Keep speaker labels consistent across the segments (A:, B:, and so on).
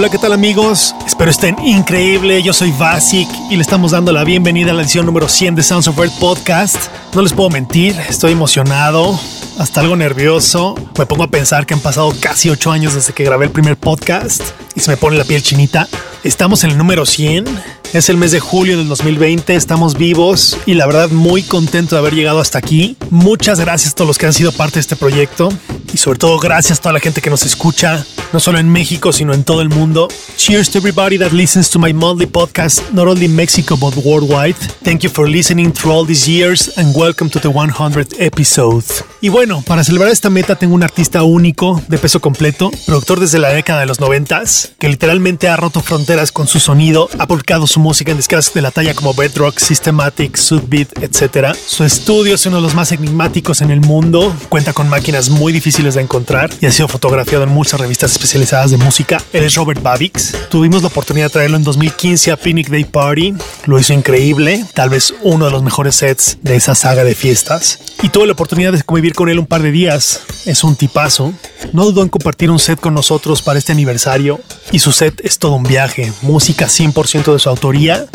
A: Hola, ¿qué tal amigos? Espero estén increíble. Yo soy Basic y le estamos dando la bienvenida a la edición número 100 de Sounds of Earth Podcast. No les puedo mentir, estoy emocionado, hasta algo nervioso. Me pongo a pensar que han pasado casi 8 años desde que grabé el primer podcast y se me pone la piel chinita. Estamos en el número 100. Es el mes de julio del 2020, estamos vivos y la verdad muy contento de haber llegado hasta aquí. Muchas gracias a todos los que han sido parte de este proyecto y sobre todo gracias a toda la gente que nos escucha, no solo en México, sino en todo el mundo. Cheers to everybody that listens to my monthly podcast, not only in Mexico but worldwide. Thank you for listening through all these years and welcome to the 100th episode. Y bueno, para celebrar esta meta tengo un artista único, de peso completo, productor desde la década de los 90, que literalmente ha roto fronteras con su sonido, ha publicado su música en discos de la talla como Bedrock, Systematic, Sudbeat, etc. Su estudio es uno de los más enigmáticos en el mundo, cuenta con máquinas muy difíciles de encontrar y ha sido fotografiado en muchas revistas especializadas de música. Él es Robert Babix. Tuvimos la oportunidad de traerlo en 2015 a Phoenix Day Party. Lo hizo increíble, tal vez uno de los mejores sets de esa saga de fiestas. Y tuve la oportunidad de convivir con él un par de días. Es un tipazo. No dudó en compartir un set con nosotros para este aniversario y su set es todo un viaje. Música 100% de su autoría.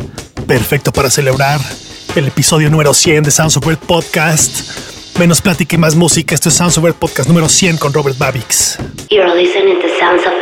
A: Perfecto para celebrar el episodio número 100 de Sounds of Earth Podcast. Menos plática y más música. Esto es Sounds of Earth Podcast número 100 con Robert Babix.
B: You're listening to Sounds of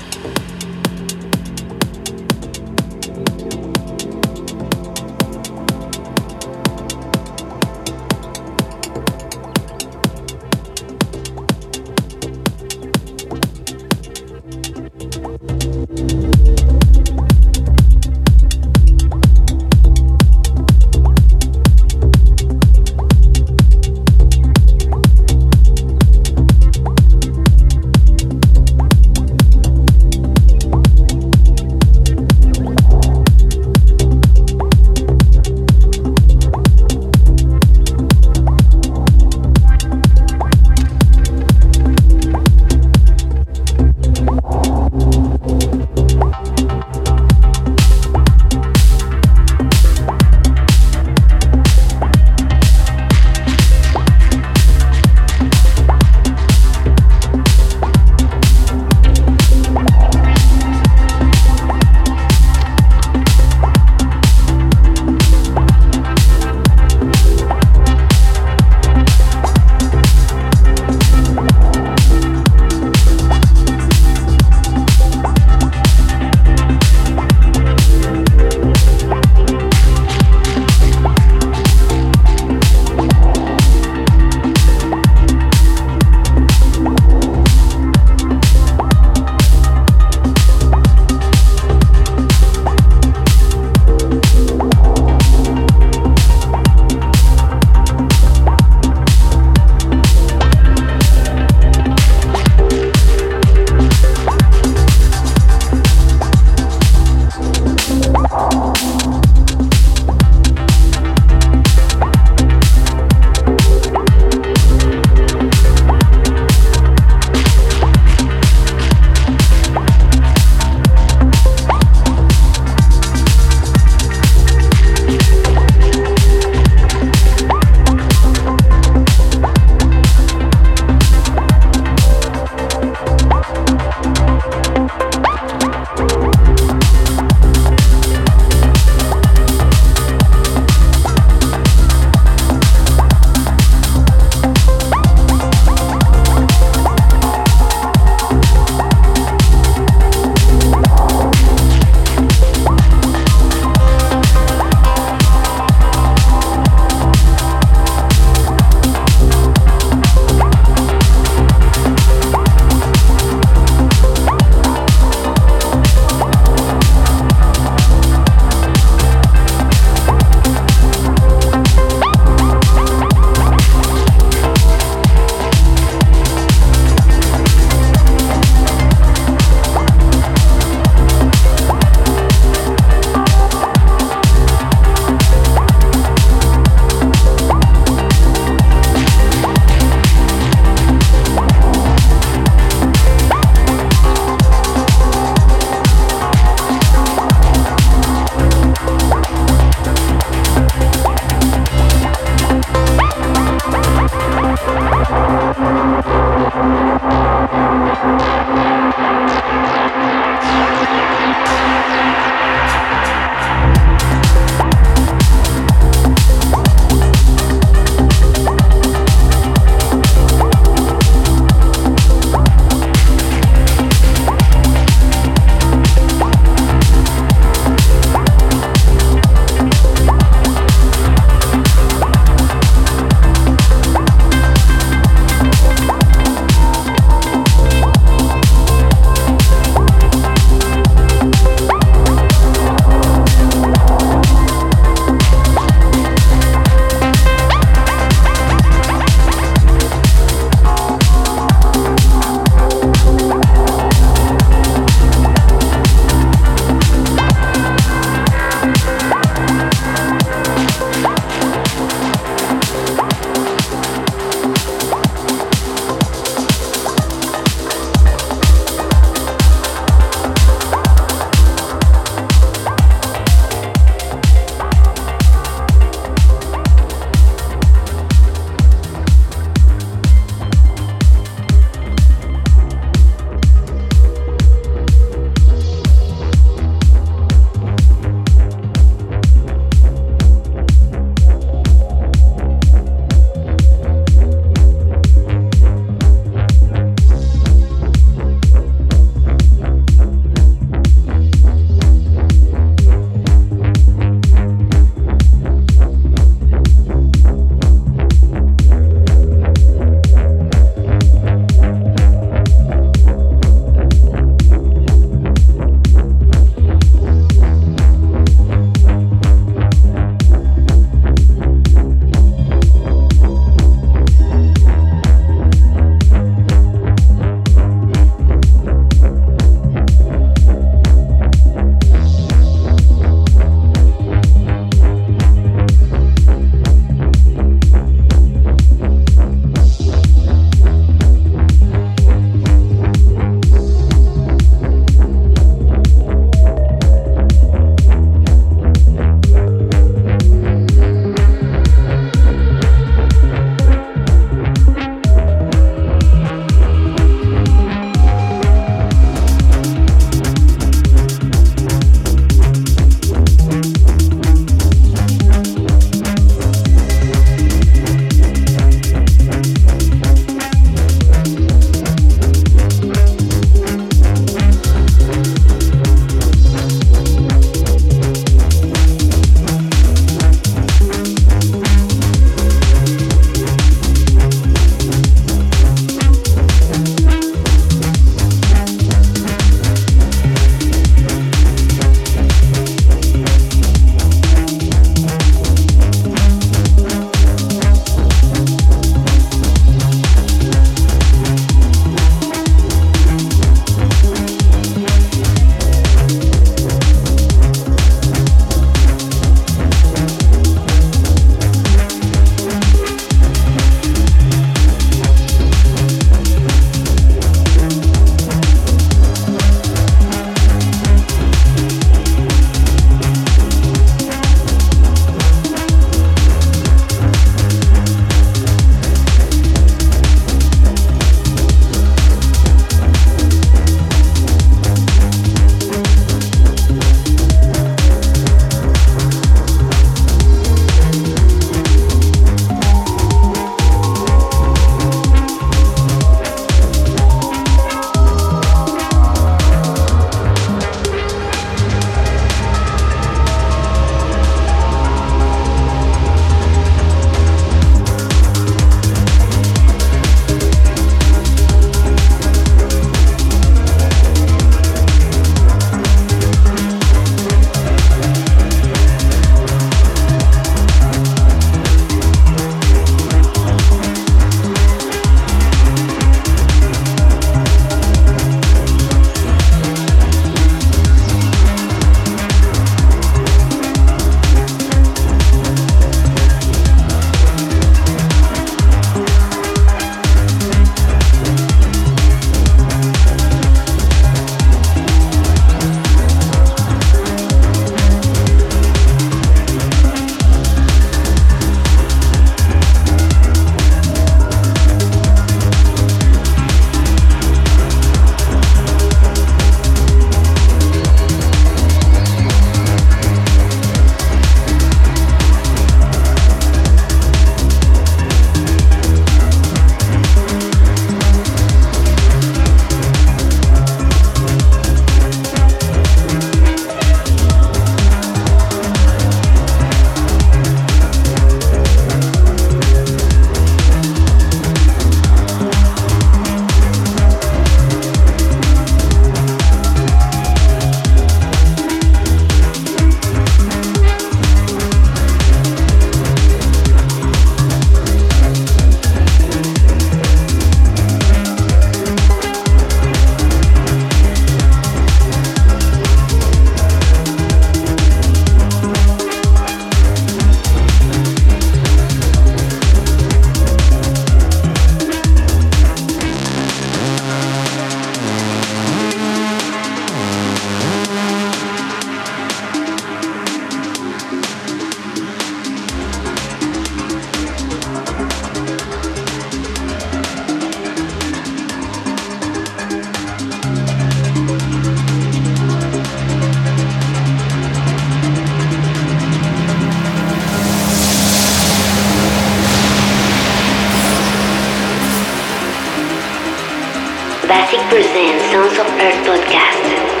C: Classic presents Sons of
D: Earth podcast.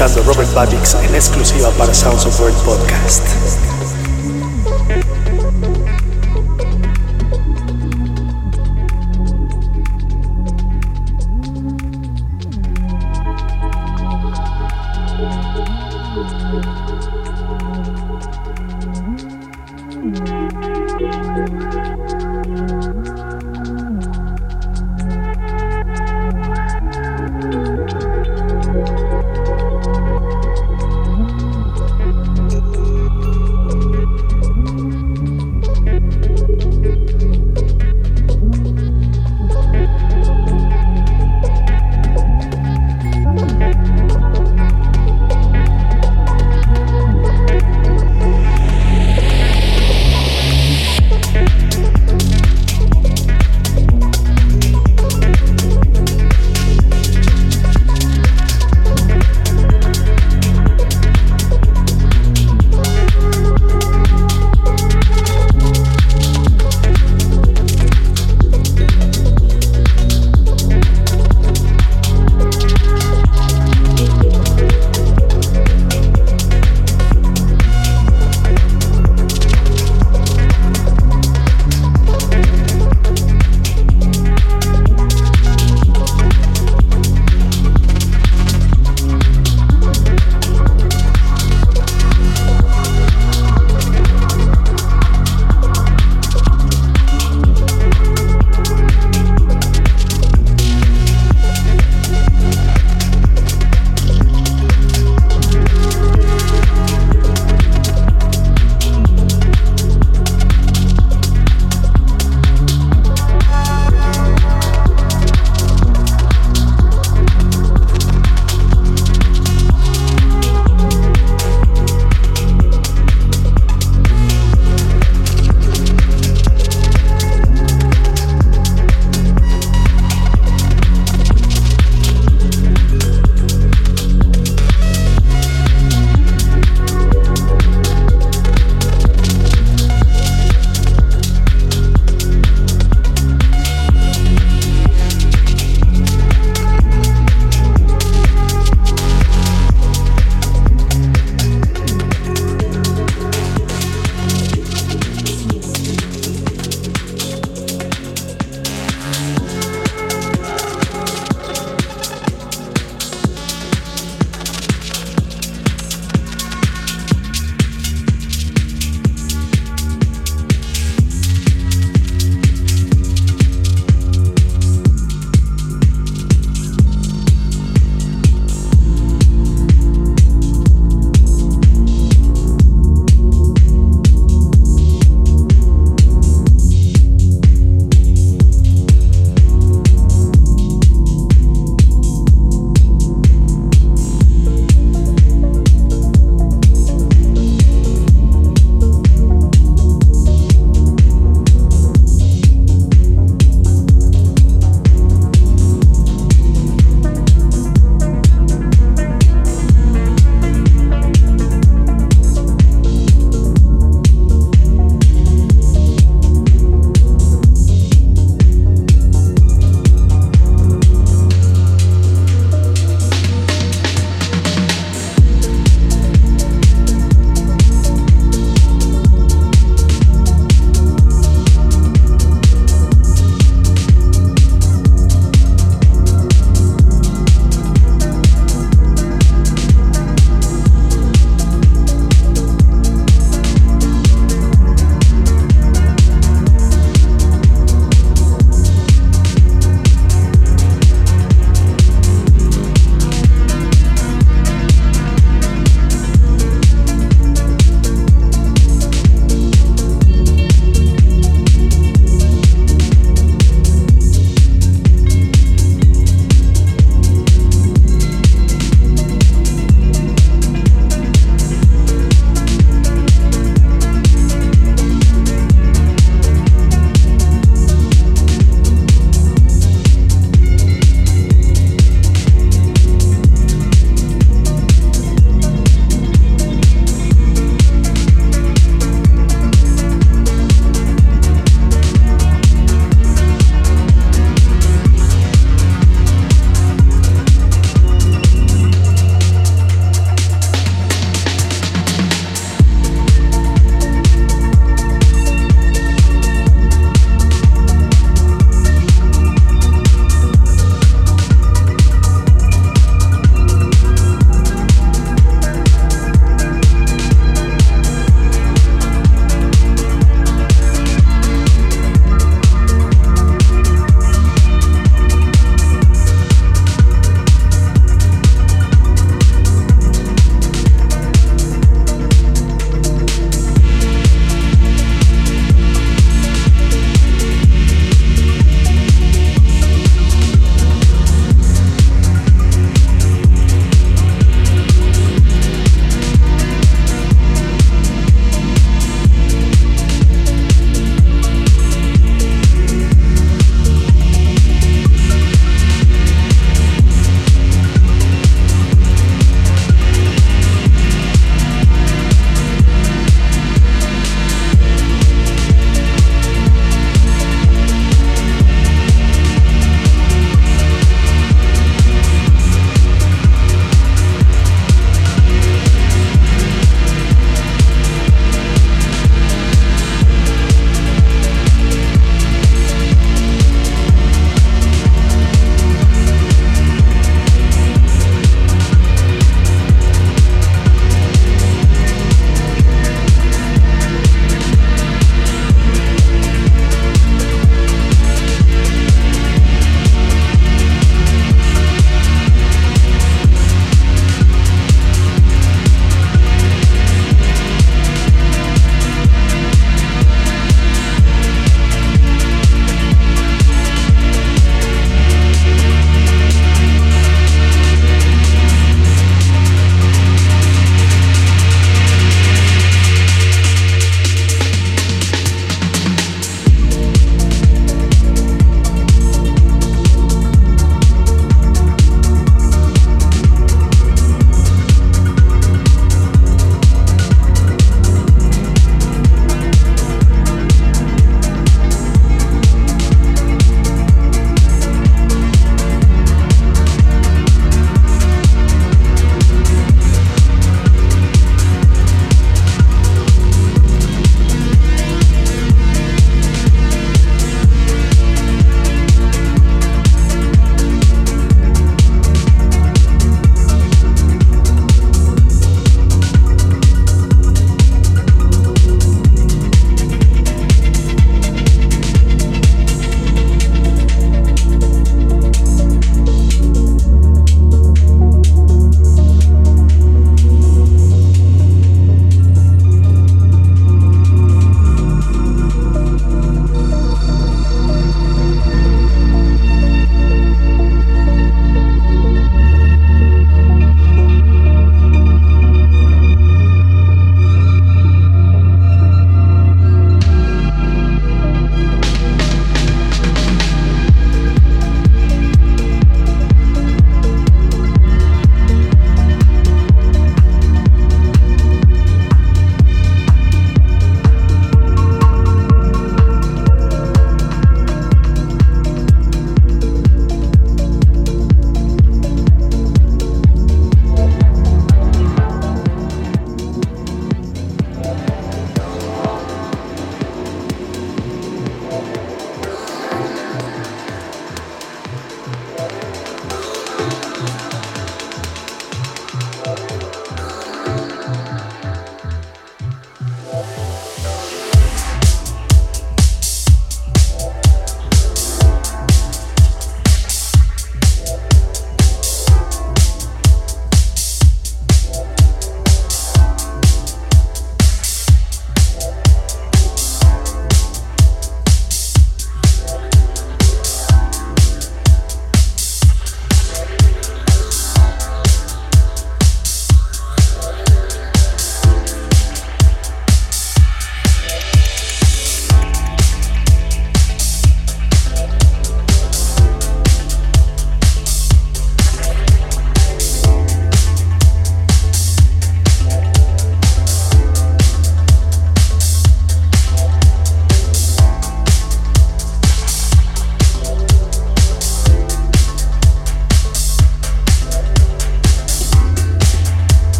A: Escuchando Robert Babix en exclusiva para Sounds of Word Podcast.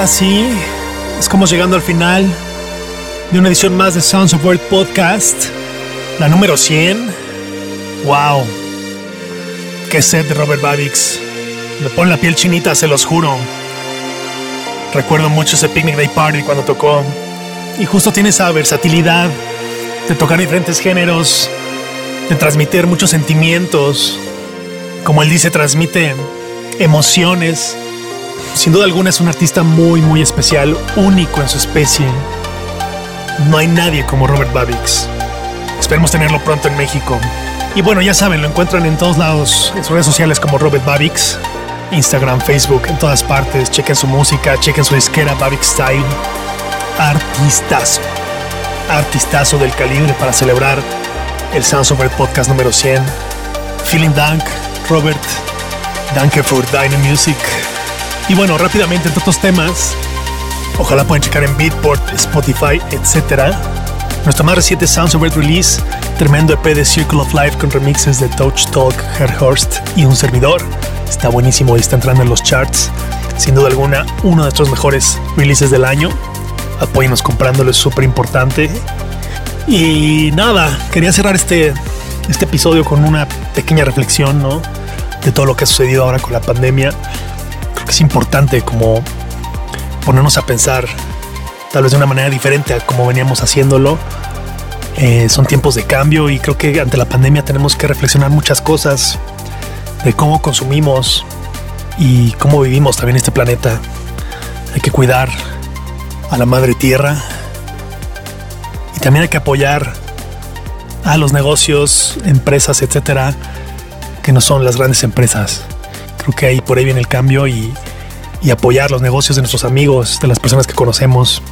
A: Así es como llegando al final de una edición más de Sounds of Earth Podcast, la número 100. ¡Wow! ¡Qué set de Robert Babix! Me pone la piel chinita, se los juro. Recuerdo mucho ese Picnic Day Party cuando tocó. Y justo tiene esa versatilidad de tocar diferentes géneros, de transmitir muchos sentimientos. Como él dice, transmite emociones sin duda alguna es un artista muy, muy especial, único en su especie. No hay nadie como Robert Babix. Esperemos tenerlo pronto en México. Y bueno, ya saben, lo encuentran en todos lados, en sus redes sociales como Robert Babix, Instagram, Facebook, en todas partes. Chequen su música, chequen su disquera Babix Style. Artistazo. Artistazo del calibre para celebrar el Sounds Earth Podcast número 100. Feeling Dank, Robert. Danke für deine Music. Y bueno, rápidamente entre otros temas, ojalá pueden checar en Beatport, Spotify, etc. Nuestro más reciente Sounds of Earth release, tremendo EP de Circle of Life con remixes de Touch Talk, Herhorst y un servidor. Está buenísimo y está entrando en los charts. Sin duda alguna, uno de nuestros mejores releases del año. Apóyenos comprándolo, es súper importante. Y nada, quería cerrar este, este episodio con una pequeña reflexión, ¿no? De todo lo que ha sucedido ahora con la pandemia es importante como ponernos a pensar tal vez de una manera diferente a como veníamos haciéndolo. Eh, son tiempos de cambio y creo que ante la pandemia tenemos que reflexionar muchas cosas de cómo consumimos y cómo vivimos también este planeta. Hay que cuidar a la madre tierra y también hay que apoyar a los negocios, empresas, etcétera, que no son las grandes empresas. Creo que ahí por ahí viene el cambio y, apoyar los negocios de nuestros amigos, de las personas que conocemos,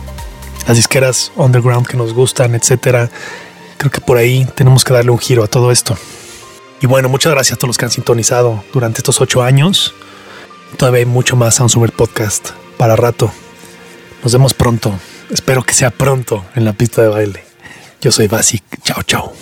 A: las disqueras underground que nos gustan, etcétera. Creo que por ahí tenemos que darle un giro a todo esto. Y bueno, muchas gracias a todos los que han sintonizado durante estos ocho años. Todavía hay mucho más Sound Super Podcast para rato. Nos vemos pronto. Espero que sea pronto en la pista de baile. Yo soy Basic. Chao, chao.